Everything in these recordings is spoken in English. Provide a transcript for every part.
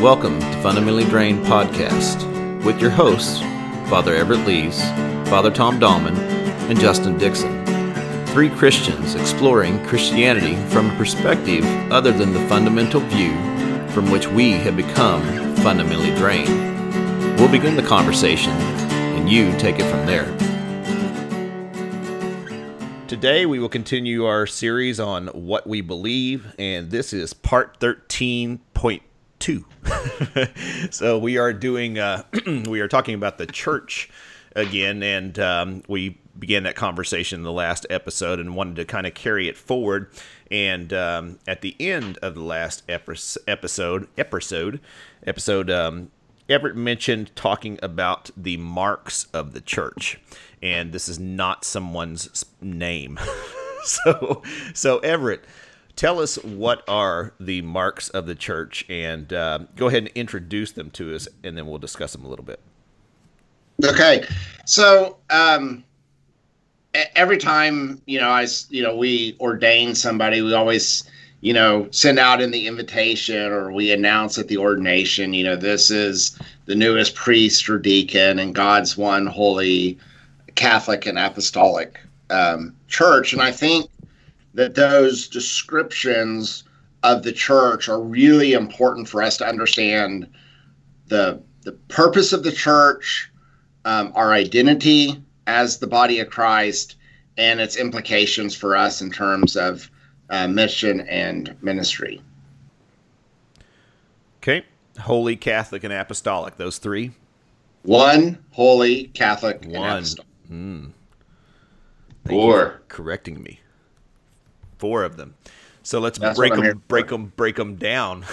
Welcome to Fundamentally Drained Podcast with your hosts, Father Everett Lees, Father Tom Dahlman, and Justin Dixon. Three Christians exploring Christianity from a perspective other than the fundamental view from which we have become fundamentally drained. We'll begin the conversation, and you take it from there. Today, we will continue our series on what we believe, and this is part 13.2. so, we are doing, uh, we are talking about the church again, and um, we began that conversation in the last episode and wanted to kind of carry it forward. And um, at the end of the last episode, episode, episode, um, Everett mentioned talking about the marks of the church and this is not someone's name. so, so Everett, tell us what are the marks of the church, and uh, go ahead and introduce them to us, and then we'll discuss them a little bit. Okay, so um, every time you know I you know we ordain somebody, we always you know send out in the invitation or we announce at the ordination, you know this is the newest priest or deacon, and God's one holy Catholic and Apostolic um, Church. And I think that those descriptions of the church are really important for us to understand the the purpose of the church, um, our identity as the body of Christ, and its implications for us in terms of uh, mission and ministry. Okay, holy, Catholic, and apostolic. Those three. One holy, Catholic, One. and apostolic. Mm. Four. correcting me. Four of them. So let's That's break them, break them, break them down.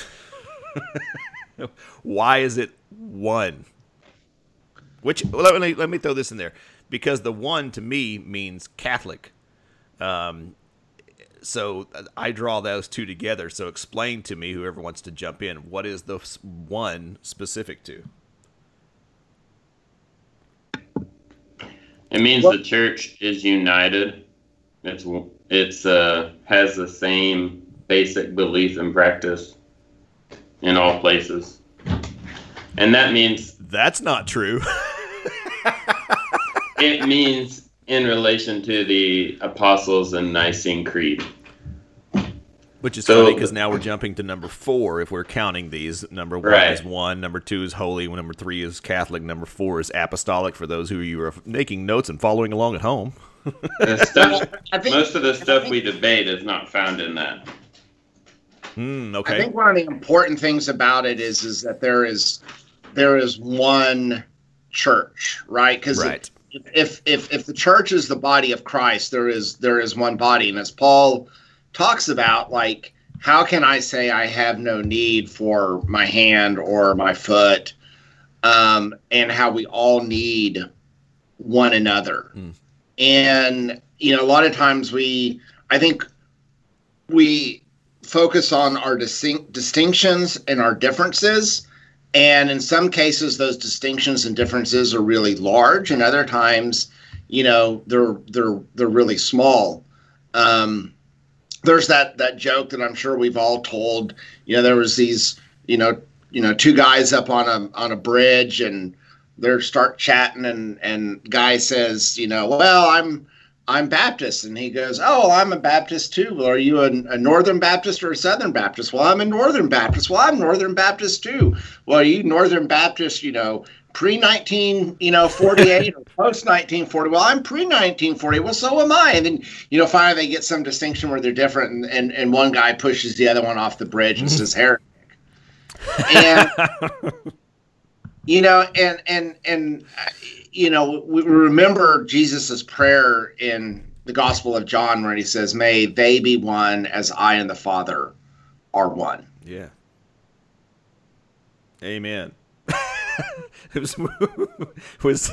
Why is it one? Which let me let me throw this in there because the one to me means Catholic. Um, so I draw those two together. So explain to me, whoever wants to jump in, what is the one specific to? It means what? the church is united. It's it's uh has the same basic belief and practice in all places, and that means that's not true. it means in relation to the apostles and Nicene Creed. Which is so, funny because now we're jumping to number four if we're counting these. Number one right. is one, number two is holy, number three is Catholic, number four is apostolic for those who you are making notes and following along at home. stuff, think, most of the stuff think, we debate is not found in that. Mm, okay. I think one of the important things about it is is that there is there is one church, right? Because right. if, if if the church is the body of Christ, there is there is one body, and as Paul talks about like how can I say I have no need for my hand or my foot, um, and how we all need one another. Mm. And you know, a lot of times we, I think, we focus on our distinct distinctions and our differences. And in some cases, those distinctions and differences are really large, and other times, you know, they're they're they're really small. Um, there's that that joke that I'm sure we've all told. You know, there was these, you know, you know, two guys up on a on a bridge and they start chatting and and guy says, you know, well, I'm I'm Baptist, and he goes, oh, I'm a Baptist too. Well, are you a, a Northern Baptist or a Southern Baptist? Well, I'm a Northern Baptist. Well, I'm Northern Baptist too. Well, are you Northern Baptist? You know, pre 19, you know, 48 or post 1940. Well, I'm pre 1940. Well, so am I. And then, you know, finally they get some distinction where they're different, and, and, and one guy pushes the other one off the bridge and mm-hmm. says, heretic. And, you know, and, and, and, you know, we remember Jesus's prayer in the Gospel of John where he says, May they be one as I and the Father are one. Yeah. Amen. it was was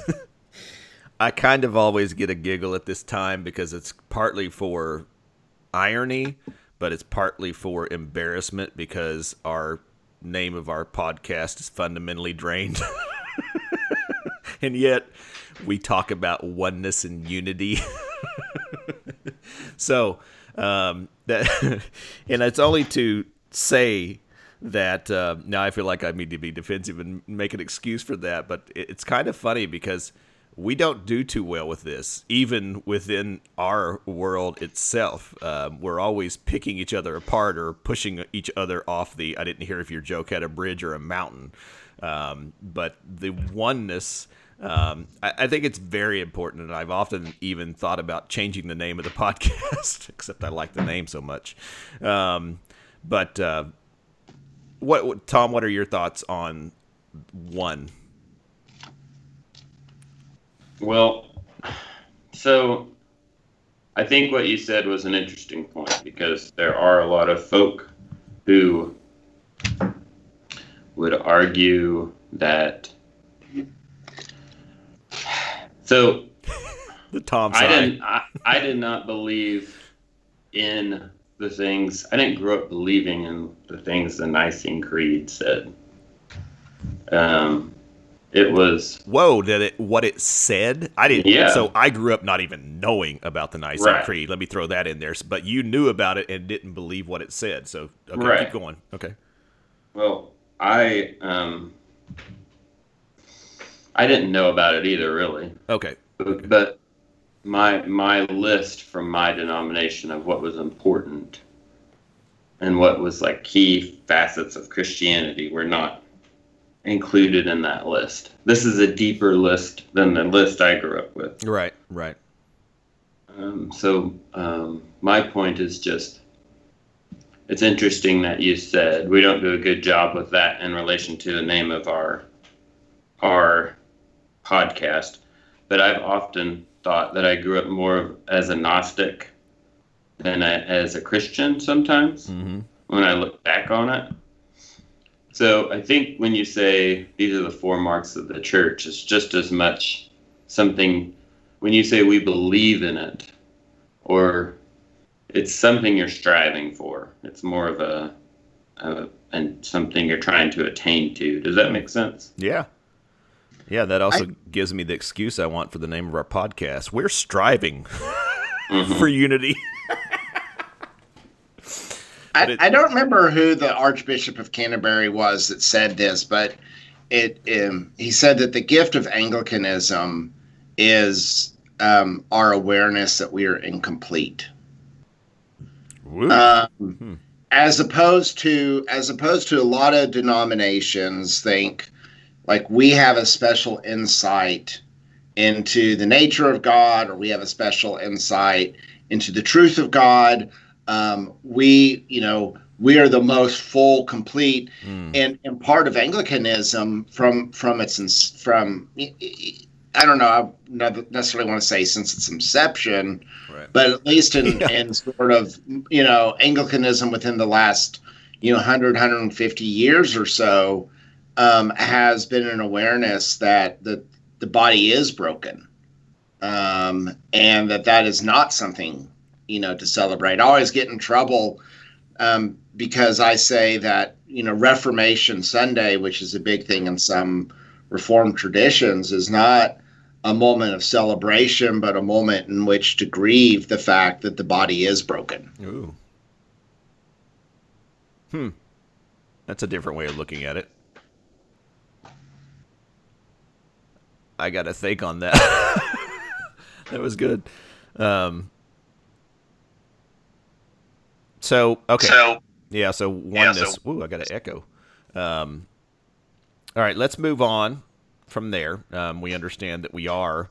I kind of always get a giggle at this time because it's partly for irony, but it's partly for embarrassment because our name of our podcast is fundamentally drained. and yet we talk about oneness and unity. so, um, that and it's only to say that uh, now I feel like I need to be defensive and make an excuse for that. But it's kind of funny because we don't do too well with this, even within our world itself. Um, we're always picking each other apart or pushing each other off the. I didn't hear if your joke had a bridge or a mountain, um, but the oneness. Um, I, I, think it's very important, and I've often even thought about changing the name of the podcast, except I like the name so much. Um, but uh, what, Tom? What are your thoughts on one? Well, so I think what you said was an interesting point because there are a lot of folk who would argue that. So the Tom I didn't. I, I did not believe in the things. I didn't grow up believing in the things the Nicene Creed said. Um, it was whoa that it what it said i didn't yeah so i grew up not even knowing about the nicene right. creed let me throw that in there but you knew about it and didn't believe what it said so okay right. keep going okay well i um i didn't know about it either really okay, okay. but my my list from my denomination of what was important and what was like key facets of christianity were not included in that list. This is a deeper list than the list I grew up with. Right, right. Um, so um, my point is just it's interesting that you said we don't do a good job with that in relation to the name of our our podcast. But I've often thought that I grew up more as a Gnostic than as a Christian sometimes mm-hmm. when I look back on it. So I think when you say these are the four marks of the church, it's just as much something when you say we believe in it or it's something you're striving for. It's more of a, a and something you're trying to attain to. Does that make sense? Yeah. Yeah, that also I, gives me the excuse I want for the name of our podcast. We're striving mm-hmm. for unity. I, I, don't remember who the Archbishop of Canterbury was that said this, but it um, he said that the gift of Anglicanism is um, our awareness that we are incomplete. Um, hmm. As opposed to as opposed to a lot of denominations think like we have a special insight into the nature of God, or we have a special insight into the truth of God um, we, you know, we are the most full, complete, mm. and and part of Anglicanism from from its from I don't know, I don't necessarily want to say since its inception, right. but at least in yeah. in sort of you know Anglicanism within the last you know 100 150 years or so um, has been an awareness that the the body is broken um, and that that is not something you know, to celebrate. I always get in trouble um, because I say that, you know, Reformation Sunday, which is a big thing in some Reformed traditions, is not a moment of celebration, but a moment in which to grieve the fact that the body is broken. Ooh. Hmm. That's a different way of looking at it. I got to think on that. that was good. Um, so okay. So yeah. So oneness. Yeah, so, ooh, I got an echo. Um, all right, let's move on from there. Um, we understand that we are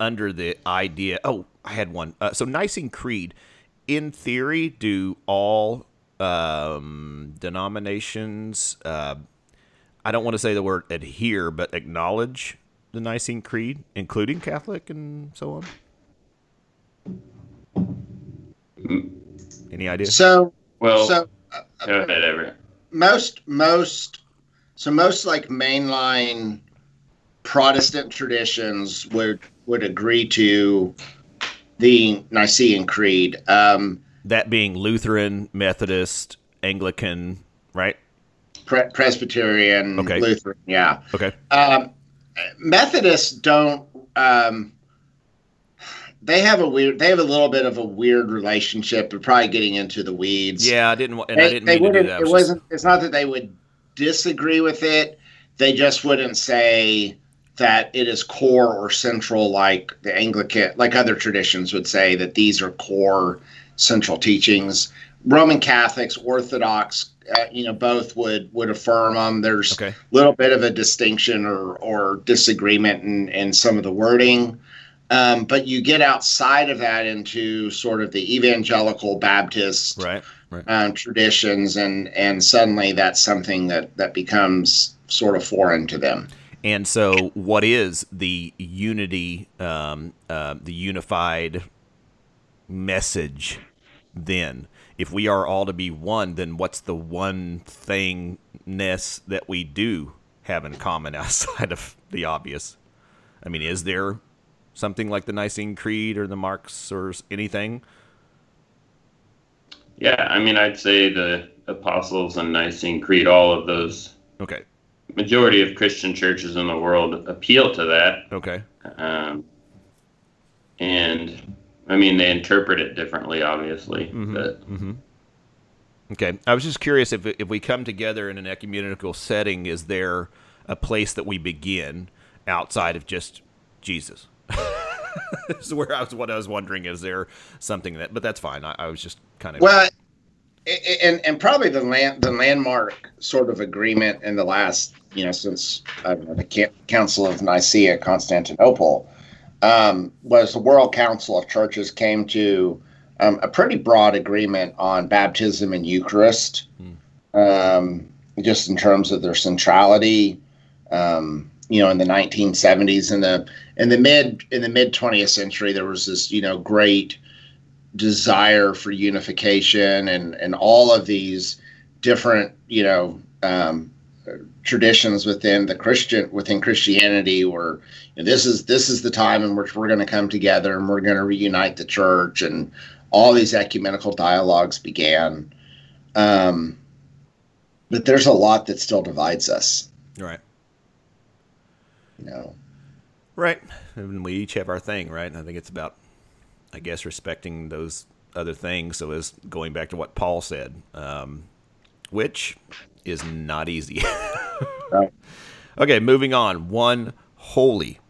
under the idea. Oh, I had one. Uh, so Nicene Creed. In theory, do all um, denominations? Uh, I don't want to say the word adhere, but acknowledge the Nicene Creed, including Catholic and so on. Mm. Any idea? So well, so uh, go ahead, Everett. Most most so most like mainline Protestant traditions would would agree to the Nicene Creed. Um, that being Lutheran, Methodist, Anglican, right? Pre- Presbyterian, okay. Lutheran, yeah. Okay. Um, Methodists don't. Um, they have a weird they have a little bit of a weird relationship but probably getting into the weeds Yeah, I didn't. And they, I didn't mean to do that. It was wasn't it's not that they would disagree with it they just wouldn't say that it is core or central like the anglican like other traditions would say that these are core central teachings roman catholics orthodox uh, you know both would would affirm them there's Okay. little bit of a distinction or or disagreement in in some of the wording um, but you get outside of that into sort of the evangelical baptist Right. Right. um, traditions, and and suddenly that's something that that becomes sort of foreign to them. And so, what is the unity, um, uh, the unified message then? If we are all to be one, then what's the one thingness that we do have in common outside of the obvious? I mean, is there something like the Nicene Creed or the marks or anything? Yeah, I mean, I'd say the Apostles and Nicene Creed, all of those, Okay. majority of Christian churches in the world appeal to that. Okay. Um, and I mean, they interpret it differently, obviously. Mhm. But hmm Okay. I was just curious if if we come together in an ecumenical setting, is there a place that we begin outside of just Jesus? This is where I was. What I was wondering is there something that, but that's fine. I, I was just kind of Well, and and probably the land the landmark sort of agreement in the last you know since I don't know the Council of Nicaea, Constantinople, um, was the World Council of Churches came to um, a pretty broad agreement on baptism and Eucharist, um, just in terms of their centrality. Um, you know, in the 1970s, in the in the mid in the mid 20th century, there was this you know great desire for unification and and all of these different you know um, traditions within the Christian within Christianity were you know, this is this is the time in which we're going to come together and we're going to reunite the church and all these ecumenical dialogues began. Um, but there's a lot that still divides us. Right, you know right, and we each have our thing, right? And I think it's about, I guess, respecting those other things. So, as going back to what Paul said, um, which is not easy. Right. Okay, moving on. One holy.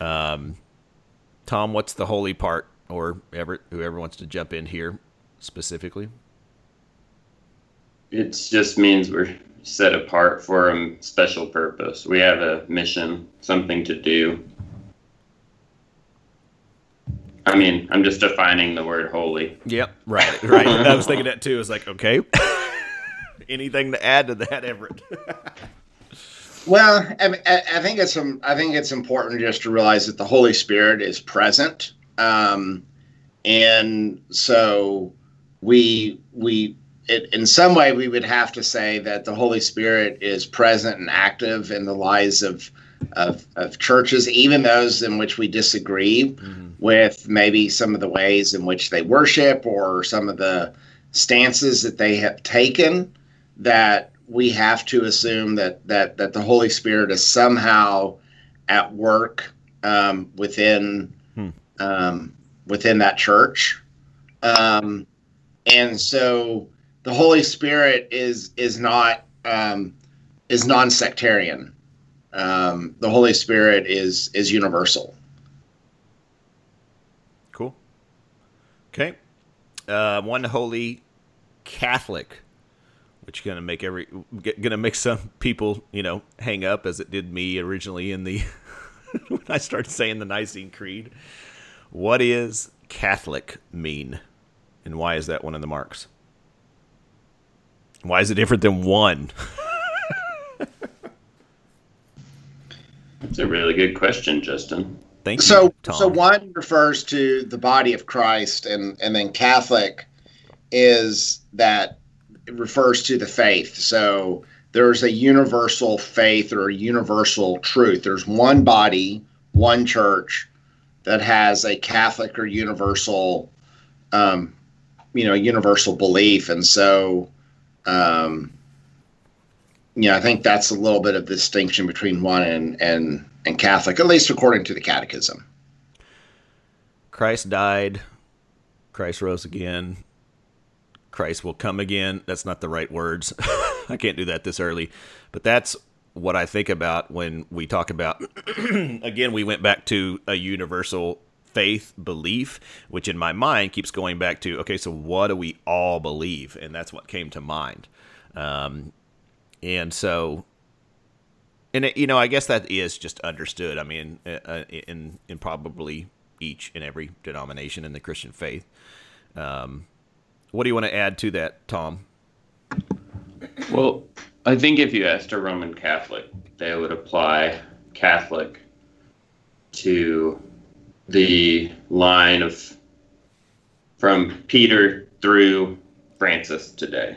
Um, Tom, what's the holy part, or Everett, whoever wants to jump in here specifically? It just means we're set apart for a special purpose. We have a mission, something to do. I mean, I'm just defining the word holy. Yep, right, right. I was thinking that too. It's like, okay, anything to add to that, Everett? Well, I, I I think it's um, I think it's important just to realize that the Holy Spirit is present, um, and so we we it, in some way we would have to say that the Holy Spirit is present and active in the lives of of, of churches, even those in which we disagree with maybe some of the ways in which they worship or some of the stances that they have taken. That we have to assume that that that the Holy Spirit is somehow at work um, within Hmm. um, within that church, um, and so the Holy Spirit is is not um, is non-sectarian. Um, the Holy Spirit is is universal. Cool. Okay. Uh, one holy Catholic, which gonna make every gonna make some people you know hang up as it did me originally in the when I started saying the Nicene Creed. What is Catholic mean, and why is that one of the marks? Why is it different than one? That's a really good question, Justin. Thank you. So Tom. so one refers to the body of Christ, and and then Catholic is that it refers to the faith. So there's a universal faith or a universal truth. There's one body, one church that has a Catholic or universal, um, you know, universal belief, and so. Um, yeah, I think that's a little bit of the distinction between one and and and Catholic, at least according to the Catechism. Christ died, Christ rose again, Christ will come again. That's not the right words. I can't do that this early, but that's what I think about when we talk about. again, we went back to a universal faith belief, which in my mind keeps going back to okay, so what do we all believe? And that's what came to mind. Um, and so, and it, you know, I guess that is just understood. I mean, uh, uh, in in probably each and every denomination in the Christian faith. Um, what do you want to add to that, Tom? Well, I think if you asked a Roman Catholic, they would apply Catholic to the line of from Peter through Francis today.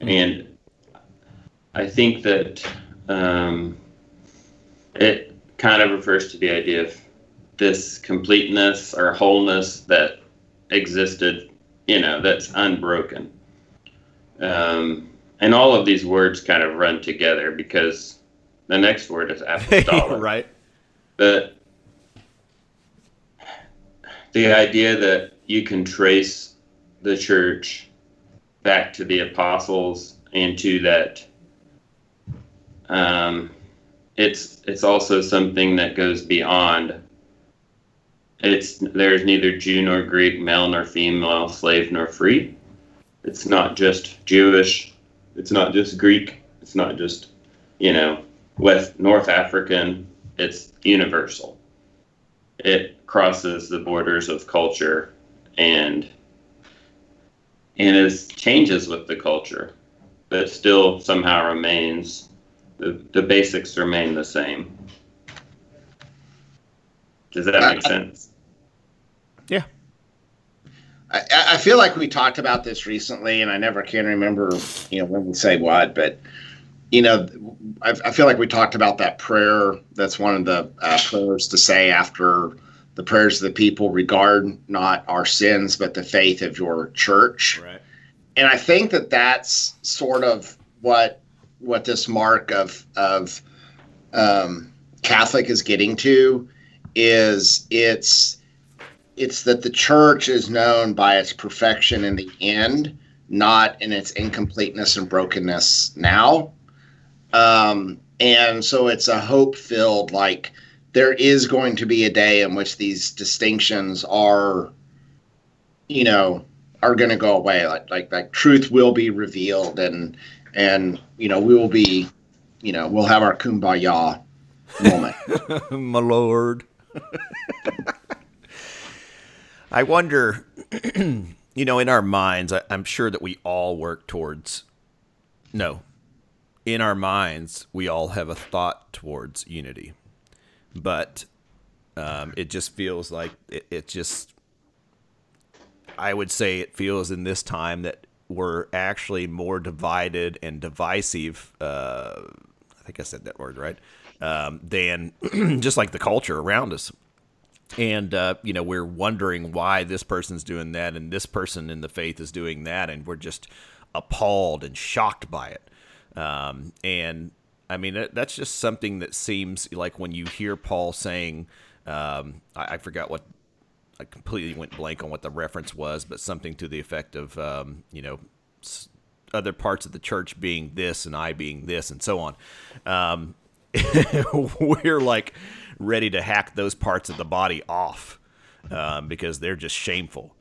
And I think that um, it kind of refers to the idea of this completeness or wholeness that existed, you know, that's unbroken. Um, and all of these words kind of run together because the next word is apostolic. right. But the idea that you can trace the church back to the apostles and to that um, it's it's also something that goes beyond it's there's neither Jew nor Greek, male nor female, slave nor free. It's not just Jewish. It's not just Greek. It's not just you know West North African. It's universal. It crosses the borders of culture and and it changes with the culture, but still somehow remains the, the basics remain the same. Does that make sense? Yeah. I, I feel like we talked about this recently, and I never can remember, you know, when we say what, but you know, I, I feel like we talked about that prayer. That's one of the uh, prayers to say after the prayers of the people regard not our sins, but the faith of your church. Right. And I think that that's sort of what what this mark of of um, Catholic is getting to is it's it's that the church is known by its perfection in the end, not in its incompleteness and brokenness now. Um, and so it's a hope filled like there is going to be a day in which these distinctions are you know are going to go away. Like like like truth will be revealed and and you know we will be you know we'll have our kumbaya moment. My lord. I wonder you know in our minds I, i'm sure that we all work towards no in our minds we all have a thought towards unity but um, it just feels like it, it just i would say it feels in this time that we're actually more divided and divisive. Uh, I think I said that word right. Um, than just like the culture around us. And uh, you know, we're wondering why this person's doing that and this person in the faith is doing that, and we're just appalled and shocked by it. Um, and I mean, that's just something that seems like when you hear Paul saying, um, I, I forgot what I completely went blank on what the reference was, but something to the effect of, um, you know, other parts of the church being this and I being this and so on. Um, we're like ready to hack those parts of the body off um, because they're just shameful.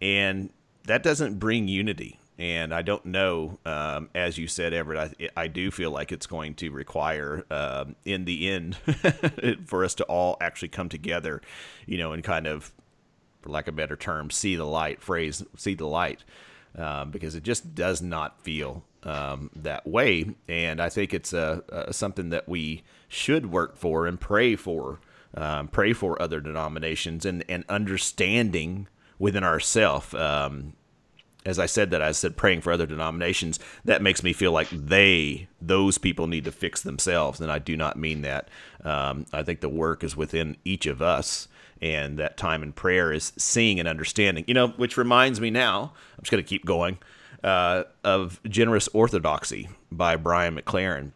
And that doesn't bring unity. And I don't know, um, as you said, Everett, I, I, do feel like it's going to require, um, in the end, for us to all actually come together, you know, and kind of for lack of a better term, see the light phrase, see the light, um, because it just does not feel um, that way. And I think it's a, a, something that we should work for and pray for, um, pray for other denominations and, and understanding within ourselves. Um, as I said that, I said praying for other denominations. That makes me feel like they, those people, need to fix themselves, and I do not mean that. Um, I think the work is within each of us, and that time in prayer is seeing and understanding. You know, which reminds me now, I'm just going to keep going, uh, of Generous Orthodoxy by Brian McLaren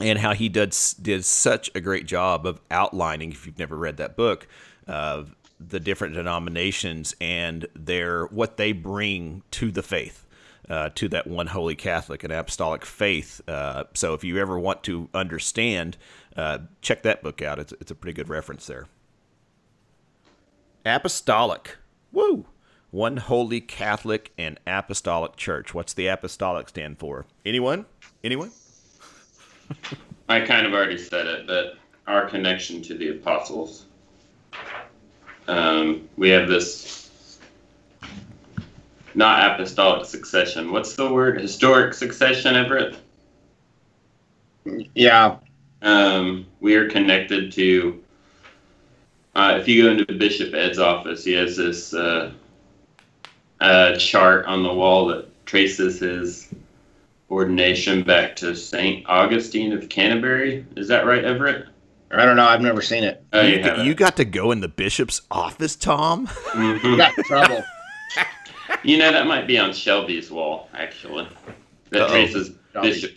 and how he did, did such a great job of outlining, if you've never read that book, uh, the different denominations and their what they bring to the faith. Uh, to that one holy Catholic and apostolic faith. Uh, so if you ever want to understand, uh, check that book out. It's, it's a pretty good reference there. Apostolic. Woo! One holy Catholic and apostolic church. What's the apostolic stand for? Anyone? Anyone? I kind of already said it, but our connection to the apostles. Um, we have this not apostolic succession. What's the word? Historic succession, Everett? Yeah. Um, we are connected to. Uh, if you go into Bishop Ed's office, he has this uh, uh, chart on the wall that traces his ordination back to Saint Augustine of Canterbury. Is that right, Everett? I don't know. I've never seen it. Oh, you, you, you got to go in the bishop's office, Tom? Mhm. Got trouble. You know that might be on Shelby's wall, actually. That Uh-oh. traces Shelby. Bishop.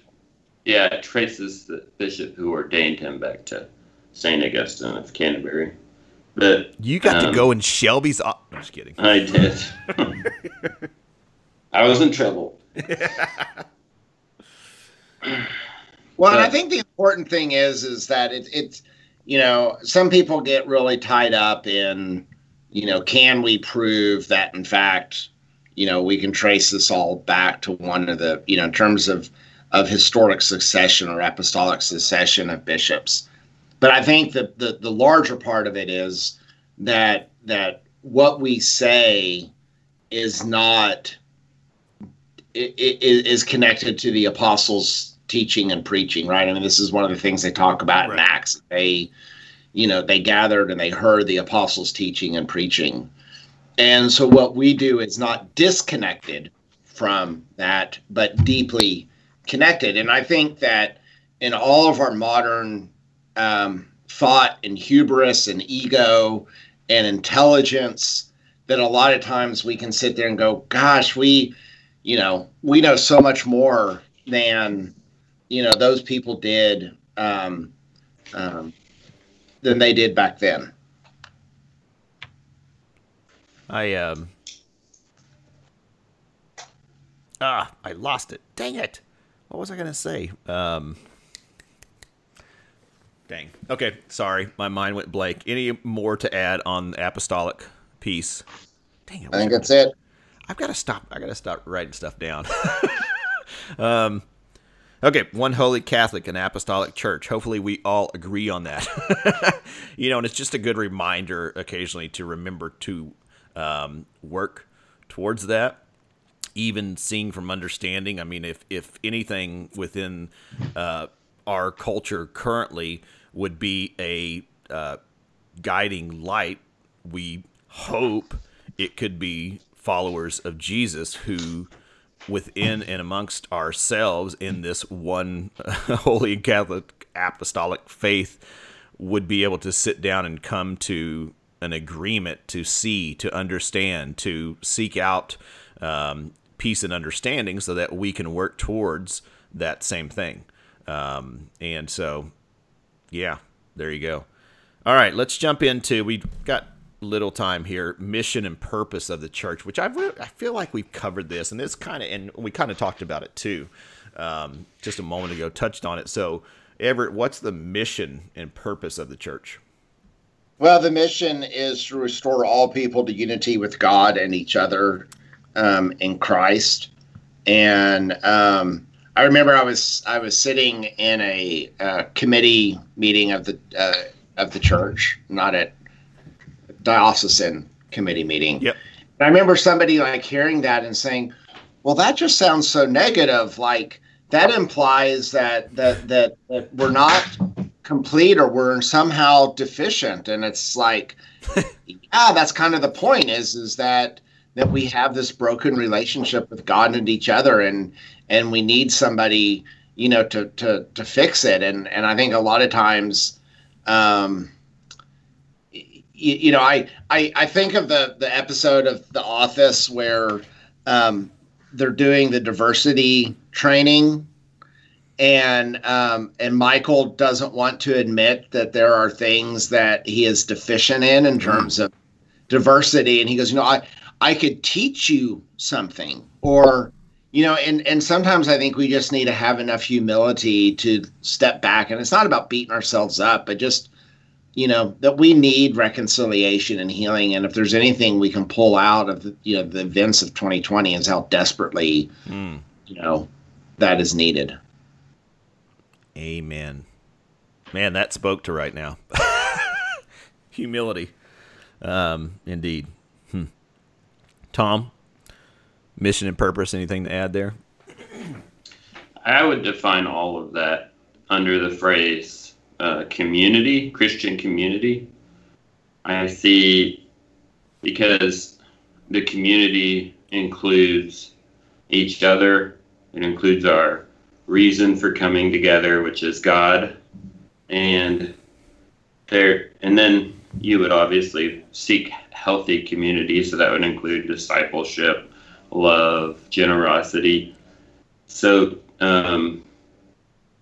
Yeah, it traces the bishop who ordained him back to Saint Augustine of Canterbury. But You got to Um, go in Shelby's. O- I'm just kidding. I did. I was in trouble. Well, and I think the important thing is is that it, it's you know some people get really tied up in you know can we prove that in fact you know we can trace this all back to one of the you know in terms of of historic succession or apostolic succession of bishops. But i think that the the larger part of it is that that what we say is not is connected to the apostles teaching and preaching right? I mean this is one of the things they talk about in acts. They you know they gathered and they heard the apostles teaching and preaching. And so what we do is not disconnected from that but deeply connected. And i think that in all of our modern um, thought and hubris and ego and intelligence that a lot of times we can sit there and go gosh we you know we know so much more than you know those people did um, um, than they did back then I um. Ah, I lost it. Dang it! What was I gonna say? Um. Dang. Okay, sorry, my mind went blank. Any more to add on the apostolic piece? Dang it! i think that's it I've got to stop. I got to stop writing stuff down. um, okay, one holy Catholic and apostolic church. Hopefully, we all agree on that. you know, and it's just a good reminder occasionally to remember to um, work towards that. Even seeing from understanding. I mean, if if anything within uh, our culture currently would be a uh, guiding light, we hope it could be followers of Jesus who, within and amongst ourselves in this one holy Catholic apostolic faith, would be able to sit down and come to an agreement to see, to understand, to seek out um, peace and understanding so that we can work towards that same thing. Um, and so, yeah, there you go. All right, let's jump into. We've got little time here. Mission and purpose of the church, which I I feel like we've covered this, and it's kind of and we kind of talked about it too, um, just a moment ago. Touched on it. So, Everett, what's the mission and purpose of the church? Well, the mission is to restore all people to unity with God and each other um, in Christ. And um, I remember I was I was sitting in a uh, committee meeting of the uh, of the church, not at diocesan committee meeting. Yep. And I remember somebody like hearing that and saying, "Well, that just sounds so negative. Like that implies that that that, that we're not complete or we're somehow deficient." And it's like, yeah, that's kind of the point. Is is that that we have this broken relationship with God and each other, and and we need somebody, you know, to to to fix it. And and I think a lot of times. Um, you, you know, I, I I think of the the episode of The Office where um, they're doing the diversity training, and um, and Michael doesn't want to admit that there are things that he is deficient in in terms of diversity. And he goes you know i i could teach you something. Or you know and and sometimes i think we just need to have enough humility to step back. And it's not about beating ourselves up but just you know that we need reconciliation and healing. And if there's anything we can pull out of the, you know the events of 2020 is how desperately mm. you know that is needed. Amen. Man that spoke to right now. Humility. Um, indeed. Hmm. tom mission and purpose anything to add there? I would define all of that under the phrase uh, community, Christian community. I see because the community includes each other, it includes our reason for coming together, which is God, and there, and then you would obviously seek healthy community, so that would include discipleship, love, generosity. So um,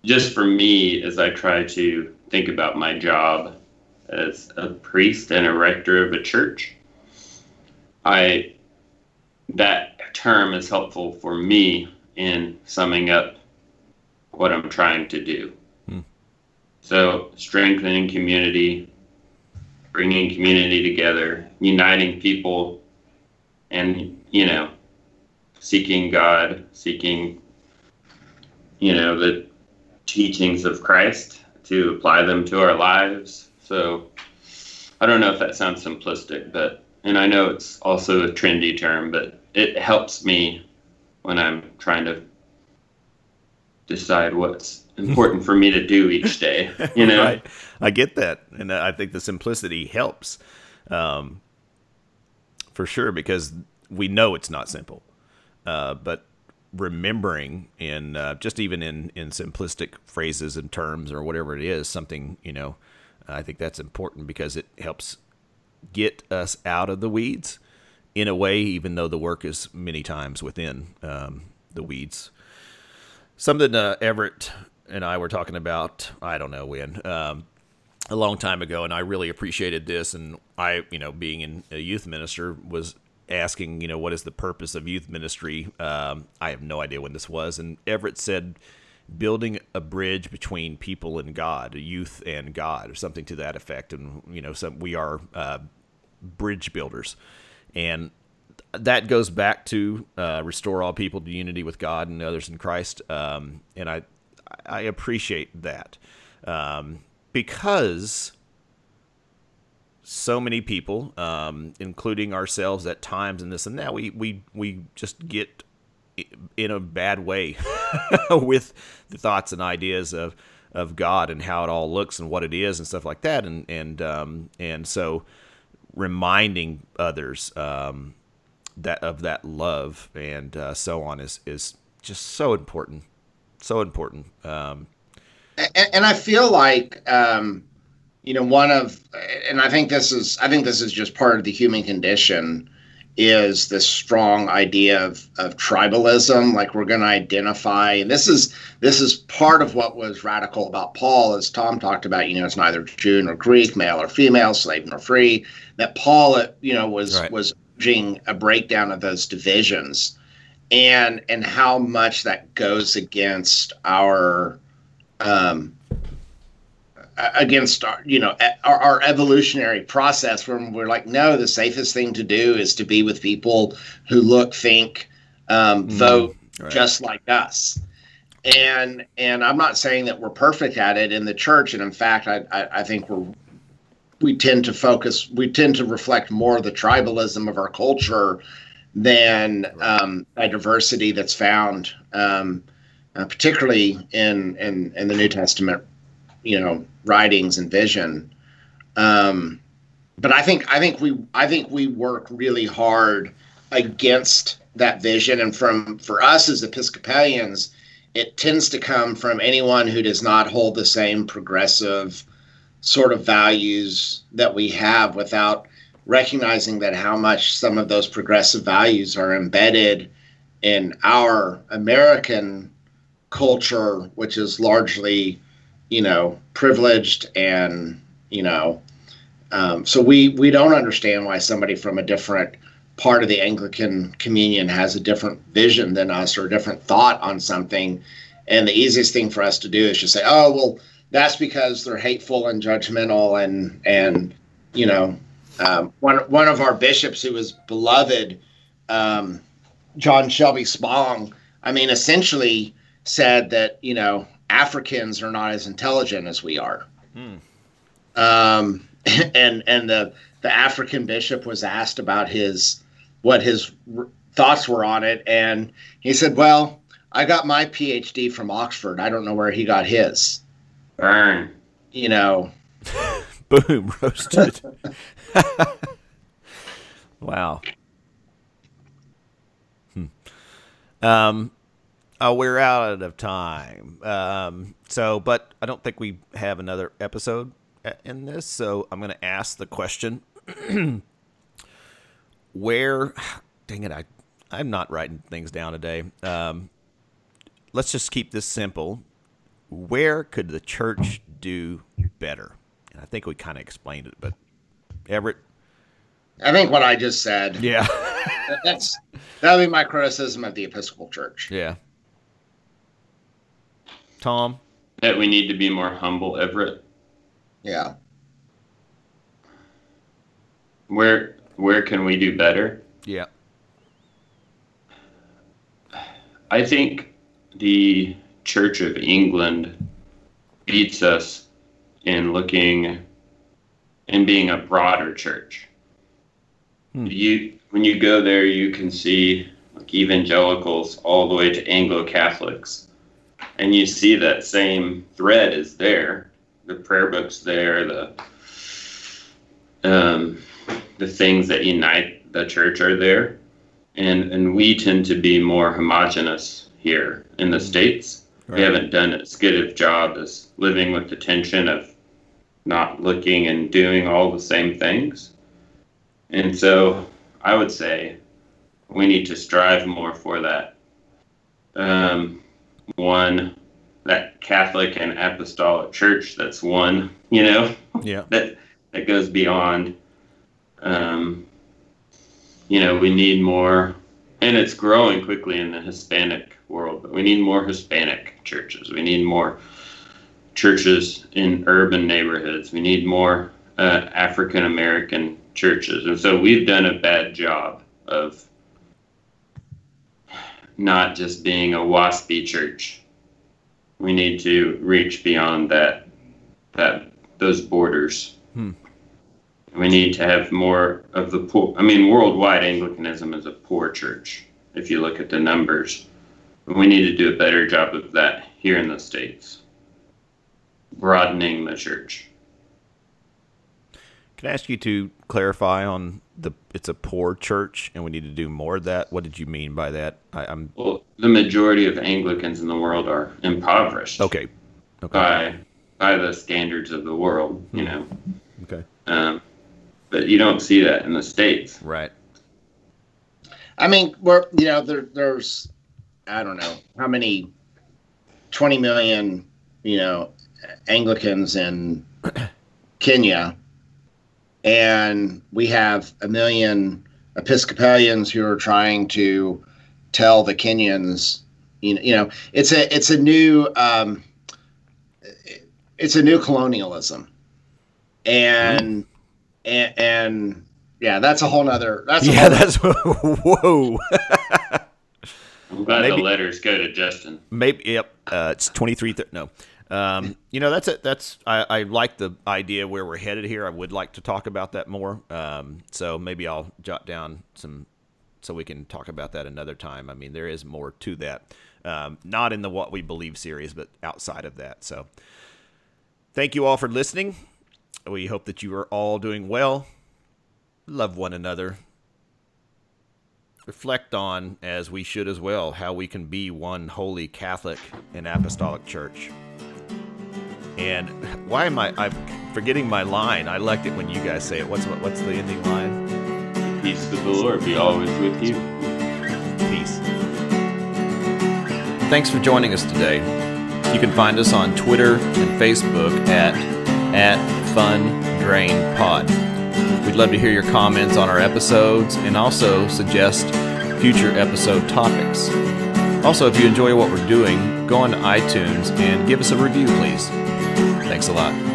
just for me, as I try to think about my job as a priest and a rector of a church, I that term is helpful for me in summing up what I'm trying to do. Hmm. So, strengthening community, bringing community together, uniting people, and, you know, seeking God, seeking, you know, the teachings of Christ to apply them to our lives. So I don't know if that sounds simplistic, but and I know it's also a trendy term, but it helps me when I'm trying to decide what's important for me to do each day. You know, right. I get that, and I think the simplicity helps um, for sure because we know it's not simple, uh, but remembering in uh, just even in in simplistic phrases and terms or whatever it is something you know i think that's important because it helps get us out of the weeds in a way even though the work is many times within um, the weeds. Something uh, everett and i were talking about i don't know when um, a long time ago and i really appreciated this and i you know being in a youth minister was asking, you know, what is the purpose of youth ministry? Um, I have no idea when this was. And Everett said, building a bridge between people and God, youth and God, or something to that effect. And, you know, some, we are uh, bridge builders. And that goes back to uh, restore all people to unity with God and others in Christ. Um, and I, I appreciate that um, because so many people, um, including ourselves at times, and this and that, we we we just get in a bad way with the thoughts and ideas of of God and how it all looks and what it is and stuff like that, and and um, and so reminding others um, that of that love and uh, so on is is just so important, so important. Um, and, and I feel like um, you know one of and i think this is i think this is just part of the human condition is this strong idea of, of tribalism like we're going to identify and this is this is part of what was radical about paul as tom talked about you know it's neither jew nor greek male or female slave nor free that paul you know was right. was urging a breakdown of those divisions and and how much that goes against our um against our you know our, our, evolutionary process when we're like no the safest thing to do is to be with people who look think um, mm, vote right. just like us. And and i'm not saying that we're perfect at it in the church. And in fact i i, I think we're we tend to focus we tend to reflect more the tribalism of our culture than um, a diversity that's found um, uh, particularly in, in in the new testament you know writings and vision. Um, but I think I think we I think we work really hard against that vision, and from for us as Episcopalians, it tends to come from anyone who does not hold the same progressive sort of values that we have without recognizing that how much some of those progressive values are embedded in our American culture, which is largely you know, privileged and, you know, um, so we we don't understand why somebody from a different part of the Anglican communion has a different vision than us or a different thought on something. And the easiest thing for us to do is just say, "Oh, well, that's because they're hateful and judgmental and and you know um, one one of our bishops who was beloved, um, John Shelby Spong. I mean, essentially said that you know Africans are not as intelligent as we are. Hmm. Um, and and the the African bishop was asked about his what his r- thoughts were on it, and he said, "Well, I got my PhD from Oxford. I don't know where he got his." Burn. You know. Boom, roasted. wow. Hmm. Um, oh, we're out of time. Um, so, but I don't think we have another episode in this. So I'm going to ask the question: Where? Dang it! I I'm not writing things down today. Um, let's just keep this simple. Where could the church do better? And I think we kind of explained it, but Everett. I think what I just said. Yeah. that's that'll be my criticism of the Episcopal Church. Yeah. Tom. That we need to be more humble, Everett. Yeah. Where where can we do better? Yeah. I think the Church of England beats us in looking and being a broader church. Hmm. You when you go there, you can see like evangelicals all the way to Anglo Catholics, and you see that same thread is there. The prayer books there, the um, the things that unite the church are there, and and we tend to be more homogenous here in the states. Right. We haven't done as good a job as living with the tension of not looking and doing all the same things. And so I would say we need to strive more for that. Um, one, that Catholic and Apostolic Church that's one, you know, yeah, that that goes beyond. Um, you know, we need more, and it's growing quickly in the Hispanic world. But we need more Hispanic churches. We need more churches in urban neighborhoods. We need more uh, African American churches. And so we've done a bad job of not just being a waspy church. We need to reach beyond that that those borders. Hmm. We need to have more of the poor. I mean, worldwide Anglicanism is a poor church. If you look at the numbers, But we need to do a better job of that here in the states broadening the church. Can I ask you to clarify on the it's a poor church and we need to do more of that? What did you mean by that? I, am well. The majority of Anglicans in the world are impoverished. Okay. Okay. By by the standards of the world, you hmm. know. Okay. Um, but you don't see that in the states. Right. I mean, we're you know there, there's I don't know how many twenty million you know Anglicans in Kenya, and we have a million Episcopalians who are trying to tell the Kenyans, you know, you know it's a it's a new um, it's a new colonialism, and and, and yeah, that's a whole nother. That's yeah, that's whoa. I'm glad maybe, the letters go to Justin. Maybe yep. Uh, it's twenty three. Th- no, um, you know, that's it. That's I, I, like the idea where we're headed here. I would like to talk about that more. Um, so maybe I'll jot down some so we can talk about that another time. I mean, there is more to that, um, not in the what we believe series, but outside of that. So, thank you all for listening. We hope that you are all doing well. Love one another. Reflect on, as we should as well, how we can be one holy Catholic and Apostolic Church. And why am I? I'm forgetting my line. I liked it when you guys say it. What's what's the ending line? Peace of the Lord be always with you. Peace. Thanks for joining us today. You can find us on Twitter and Facebook at at Fun Drain Pod. We'd love to hear your comments on our episodes and also suggest future episode topics. Also, if you enjoy what we're doing, go on to iTunes and give us a review, please. Thanks a lot.